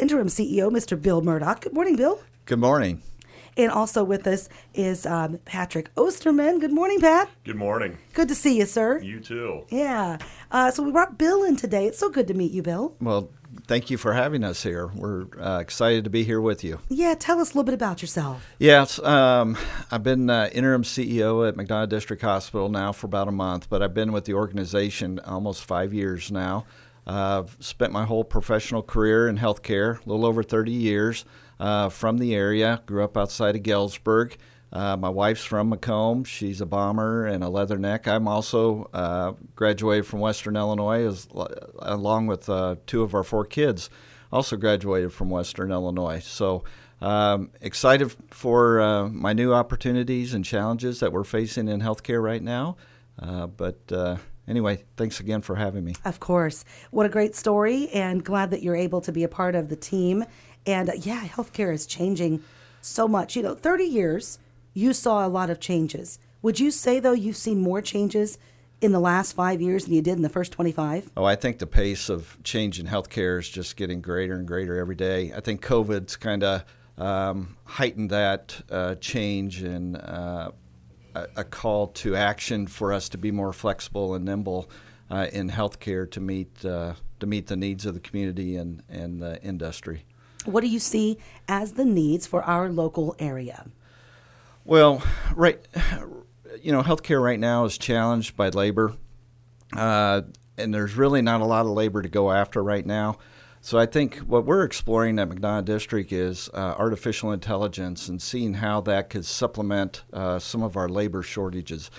interim CEO, Mr. Bill Murdock. Good morning, Bill. Good morning. And also with us is um, Patrick Osterman. Good morning, Pat. Good morning. Good to see you, sir. You too. Yeah. Uh, so we brought Bill in today. It's so good to meet you, Bill. Well, thank you for having us here. We're uh, excited to be here with you. Yeah, tell us a little bit about yourself. Yes, um, I've been uh, interim CEO at McDonough District Hospital now for about a month, but I've been with the organization almost five years now. Uh, spent my whole professional career in healthcare, a little over 30 years uh, from the area. Grew up outside of Galesburg. Uh, my wife's from Macomb. She's a bomber and a leatherneck. I'm also uh, graduated from Western Illinois, as, along with uh, two of our four kids. Also graduated from Western Illinois. So um, excited for uh, my new opportunities and challenges that we're facing in healthcare right now. Uh, but uh, anyway, thanks again for having me. Of course. What a great story, and glad that you're able to be a part of the team. And yeah, healthcare is changing so much. You know, 30 years you saw a lot of changes. Would you say, though, you've seen more changes in the last five years than you did in the first 25? Oh, I think the pace of change in healthcare is just getting greater and greater every day. I think COVID's kind of um, heightened that uh, change and uh, a, a, call to action for us to be more flexible and nimble uh, in healthcare to meet uh, to meet the needs of the community and, and the industry. What do you see as the needs for our local area? Well, right, you know, healthcare right now is challenged by labor, uh, and there's really not a lot of labor to go after right now. So I think what we're exploring at McDonough District is uh, artificial intelligence and seeing how that could supplement uh, some of our labor shortages.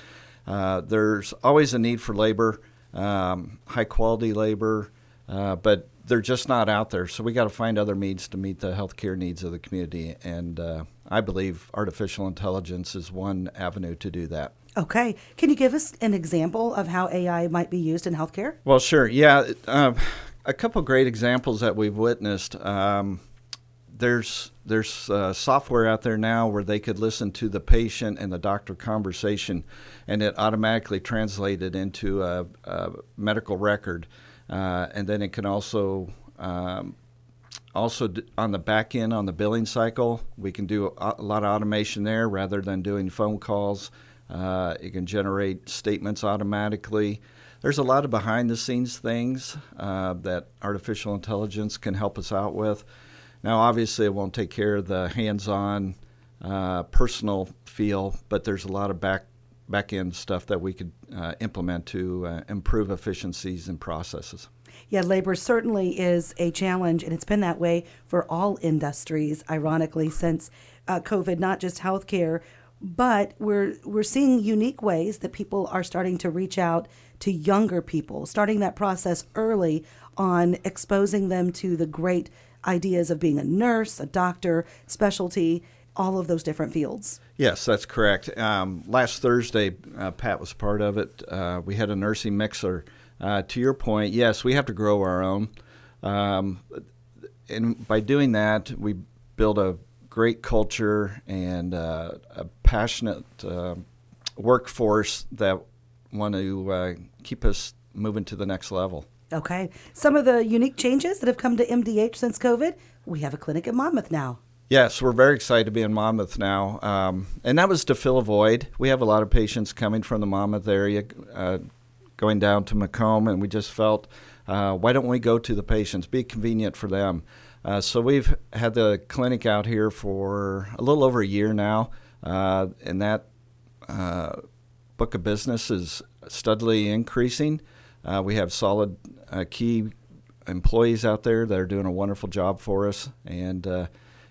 Uh, there's always a need for labor, um, high quality labor, uh, but they're just not out there. So we got to find other means to meet the healthcare needs of the community. And uh, I believe artificial intelligence is one avenue to do that. Okay. Can you give us an example of how AI might be used in healthcare? Well, sure. Yeah. A couple great examples that we've witnessed. Um, there's there's uh, software out there now where they could listen to the patient and the doctor conversation, and it automatically translated into a, a medical record. Uh, and then it can also um, also on the back end on the billing cycle, we can do a, a lot of automation there rather than doing phone calls. Uh, it can generate statements automatically. There's a lot of behind the scenes things uh, that artificial intelligence can help us out with. Now, obviously, it won't take care of the hands on uh, personal feel, but there's a lot of back back end stuff that we could uh, implement to uh, improve efficiencies and processes. Yeah, labor certainly is a challenge, and it's been that way for all industries, ironically, since uh, COVID, not just healthcare. But we're we're seeing unique ways that people are starting to reach out to younger people, starting that process early on exposing them to the great ideas of being a nurse, a doctor, specialty, all of those different fields. Yes, that's correct. Um, last Thursday, uh, Pat was part of it. Uh, we had a nursing mixer. Uh, to your point, yes, we have to grow our own. Um, and by doing that, we build a great culture and uh, a passionate uh, workforce that want to uh, keep us moving to the next level. Okay. Some of the unique changes that have come to MDH since COVID we have a clinic in Monmouth now. Yes, we're very excited to be in Monmouth now. Um, and that was to fill a void. We have a lot of patients coming from the Monmouth area, uh, going down to Macomb, and we just felt, uh, why don't we go to the patients, be convenient for them? Uh, so we've had the clinic out here for a little over a year now, uh, and that uh, book of business is steadily increasing. Uh, we have solid key employees out there that are doing a wonderful job for us, and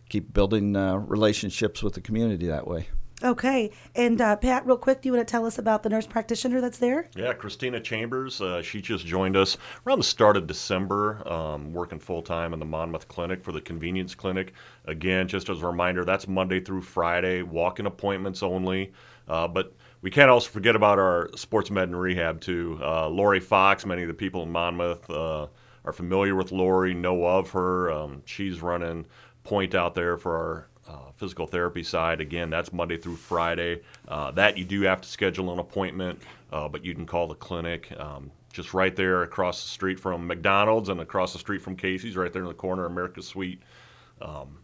keep building uh, relationships with the community that way. Okay. And uh, Pat, real quick, do you want to tell us about the nurse practitioner that's there? Yeah, Christina Chambers. Uh, she just joined us around the start of December, um, working full time in the Monmouth Clinic for the Convenience Clinic. Again, just as a reminder, that's Monday through Friday, walk in appointments only. Uh, but we can't also forget about our sports med and rehab, too. Uh, Lori Fox, many of the people in Monmouth uh, are familiar with Lori, know of her. Um, she's running point out there for our uh, physical therapy side. Again, that's Monday through Friday. Uh, that you do have to schedule an appointment, uh, but you can call the clinic. Um, just right there across the street from McDonald's and across the street from Casey's, right there in the corner of America's Suite. Um,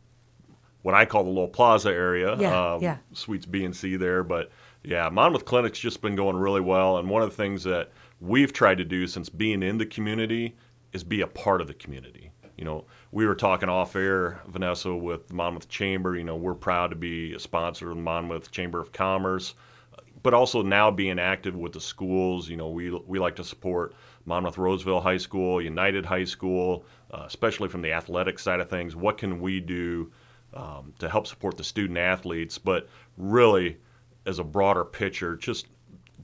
what I call the little plaza area, Yeah, um, yeah. suites B and C there. But yeah, Monmouth Clinic's just been going really well. And one of the things that we've tried to do since being in the community is be a part of the community. You know, we were talking off air, Vanessa, with Monmouth Chamber. You know, we're proud to be a sponsor of the Monmouth Chamber of Commerce, but also now being active with the schools. You know, we, we like to support Monmouth Roseville High School, United High School, uh, especially from the athletic side of things. What can we do um, to help support the student athletes? But really, as a broader picture, just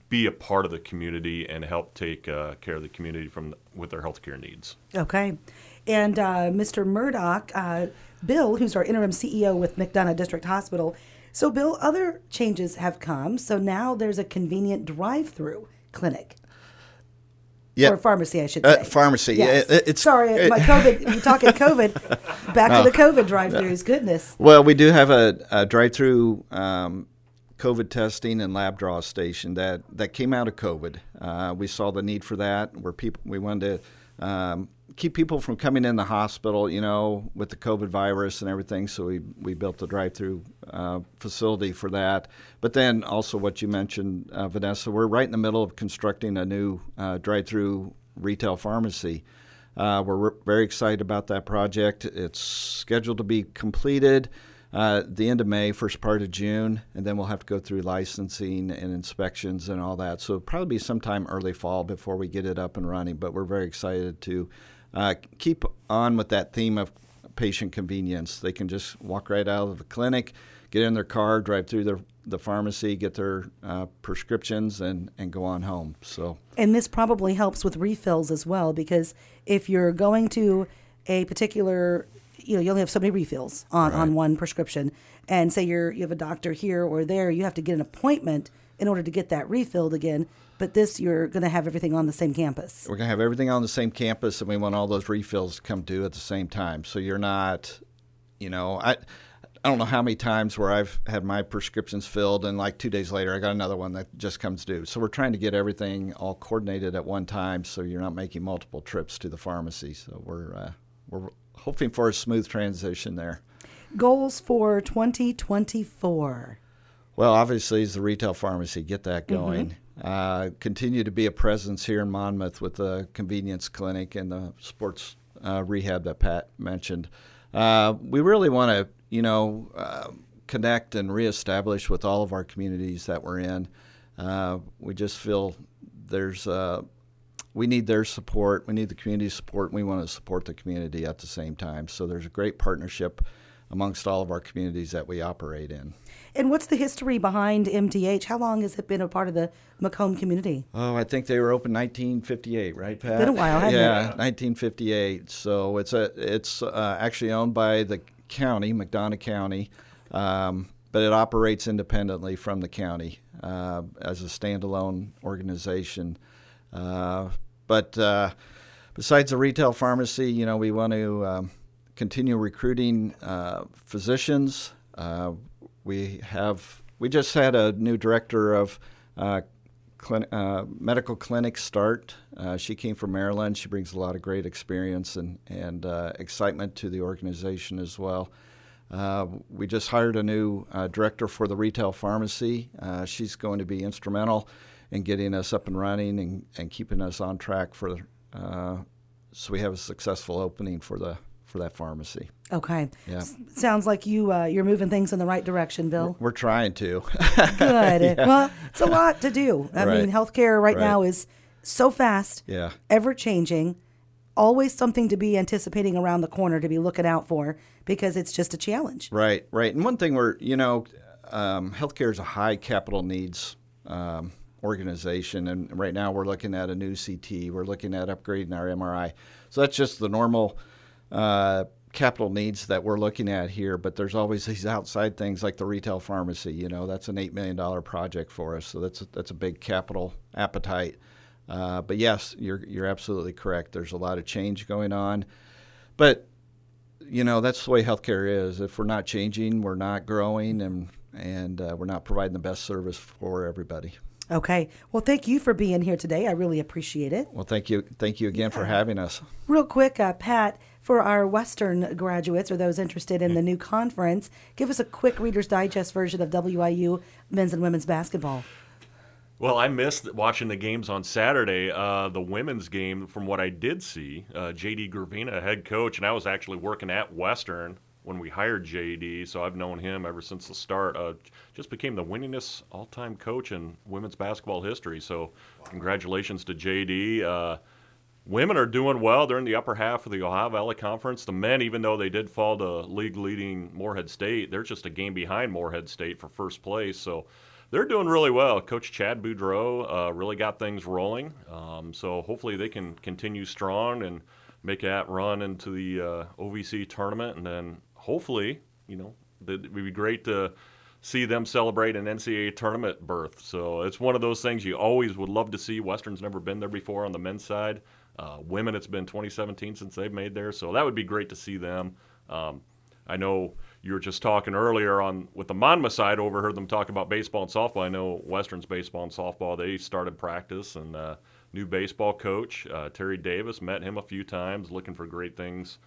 be a part of the community and help take uh, care of the community from with their healthcare needs. Okay. And uh, Mr. Murdock, uh, Bill, who's our interim CEO with McDonough District Hospital. So, Bill, other changes have come. So now there's a convenient drive through clinic. Yeah. Or pharmacy, I should Uh, say. pharmacy. Yes. It- it's- Sorry, it- my COVID. We're talking COVID. Back to the COVID drive-throughs. Goodness. Well, we do have a, a drive-through um, COVID testing and lab draw station that, that came out of COVID. Uh, we saw the need for that. Where people we wanted to um, keep people from coming in the hospital, you know, with the COVID virus and everything. So we we built the drive-through uh, facility for that. But then also what you mentioned, uh, Vanessa, we're right in the middle of constructing a new uh, drive-through retail pharmacy. Uh, we're re- very excited about that project. It's scheduled to be completed uh, the end of May, first part of June, and then we'll have to go through licensing and inspections and all that. So probably sometime early fall before we get it up and running. But we're very excited to uh, keep on with that theme of patient convenience. They can just walk right out of the clinic, get in their car, drive through the, the pharmacy, get their uh, prescriptions, and, and go on home. So And this probably helps with refills as well because if you're going to a particular, you know, you only have so many refills on, on one prescription, and say you're you have a doctor here or there, you have to get an appointment in order to get that refilled again. But this, you're going to have everything on the same campus. we're going to have everything on the same campus, and we want all those refills to come due at the same time. So you're not, you know, I. I don't know how many times where I've had my prescriptions filled, and like two days later, I got another one that just comes due. So we're trying to get everything all coordinated at one time, so you're not making multiple trips to the pharmacy. So we're uh, we're hoping for a smooth transition there. Goals for 2024. Well, obviously, as the retail pharmacy, get that going. Uh, continue to be a presence here in Monmouth with the convenience clinic and the sports uh, rehab that Pat mentioned. Uh, we really want to, you know, uh, connect and reestablish with all of our communities that we're in. Uh, we just feel there's uh, we need their support. We need the community support. And we want to support the community at the same time. So there's a great partnership amongst all of our communities that we operate in. And what's the history behind MDH? How long has it been a part of the Macomb community? Oh, I think they were open 1958, right, Pat? Been a while, hasn't it? yeah, 1958. So it's a it's uh, actually owned by the county, McDonough County, um, but it operates independently from the county uh, as a standalone organization. Uh, but uh, besides the retail pharmacy, you know, we want to um, continue recruiting uh, physicians. Uh, we have we just had a new director of uh, clin- uh, medical clinic start. Uh, she came from Maryland. She brings a lot of great experience and and excitement to the organization as well. We just hired a new director for the retail pharmacy. She's going to be instrumental in getting us up and running and, and keeping us on track for uh, so we have a successful opening for the for that pharmacy. Okay. Yeah. S- sounds like you uh, you're moving things in the right direction, Bill. We're trying to. Good. Well, it's a lot to do. I Right. mean, healthcare right, Right. now is so fast, yeah. ever changing, always something to be anticipating around the corner to be looking out for because it's just a challenge. Right, right. And one thing we're, you know, um, healthcare is a high capital needs um, organization, and right now we're looking at a new CT. We're looking at upgrading our MRI. So that's just the normal uh, capital needs that we're looking at here. But there's always these outside things like the retail pharmacy. You know, that's an eight million dollar project for us. So that's a, that's a big capital appetite. Uh, but yes, you're you're absolutely correct. There's a lot of change going on, but you know that's the way healthcare is. If we're not changing, we're not growing, and and uh, we're not providing the best service for everybody. Okay. Well, thank you for being here today. I really appreciate it. Well, thank you, thank you again for having us. Real quick, uh, Pat, for our Western graduates or those interested in the new conference, give us a quick Reader's Digest version of WIU men's and women's basketball. Well, I missed watching the games on Saturday. Uh, the women's game, from what I did see, uh, JD Gravina, head coach, and I was actually working at Western when we hired JD, so I've known him ever since the start. Uh, just became the winningest all-time coach in women's basketball history. So, congratulations to JD. Women are doing well. They're in the upper half of the Ohio Valley Conference. The men, even though they did fall to league-leading Morehead State, they're just a game behind Morehead State for first place. So they're doing really well. Coach Chad Boudreau uh, really got things rolling. Um, so hopefully they can continue strong and make that run into the uh, OVC tournament. And then hopefully, you know, it would be great to see them celebrate an NCAA tournament berth. So it's one of those things you always would love to see. Western's never been there before on the men's side. Uh, women, it's been 2017 since they've made there. So that would be great to see them. Um, I know you were just talking earlier on with the Monmouth side. Overheard them talk about baseball and softball. I know Western's baseball and softball. They started practice and uh, new baseball coach uh, Terry Davis met him a few times, looking for great things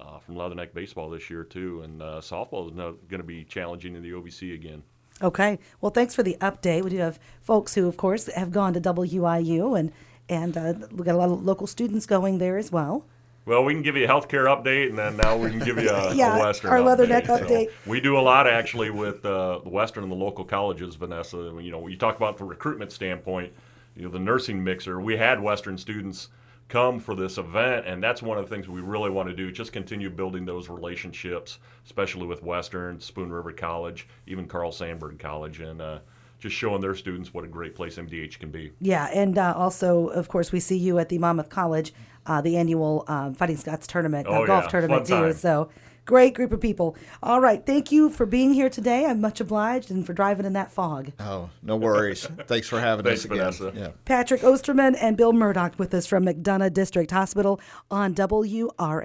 uh, from Leatherneck baseball this year too. And uh, softball is going to be challenging in the OVC again. Okay. Well, thanks for the update. We do have folks who, of course, have gone to WIU and and uh, we got a lot of local students going there as well. Well, we can give you a healthcare update, and then now we can give you a, yeah, a Western our. Leatherneck update. So we do a lot actually with uh, the Western and the local colleges, Vanessa. You know, you talk about from a recruitment standpoint, you know, the nursing mixer. We had Western students come for this event, and that's one of the things we really want to do. Just continue building those relationships, especially with Western, Spoon River College, even Carl Sandburg College, and. Uh, just showing their students what a great place MDH can be. Yeah, and uh, also, of course, we see you at the Monmouth College, uh, the annual um, Fighting Scots tournament, oh, uh, golf yeah. tournament Fun too. time. So great group of people. All right, thank you for being here today. I'm much obliged and for driving in that fog. Oh, no worries. Thanks for having Thanks, us again. Vanessa. Yeah. Patrick Osterman and Bill Murdock with us from McDonough District Hospital on WR.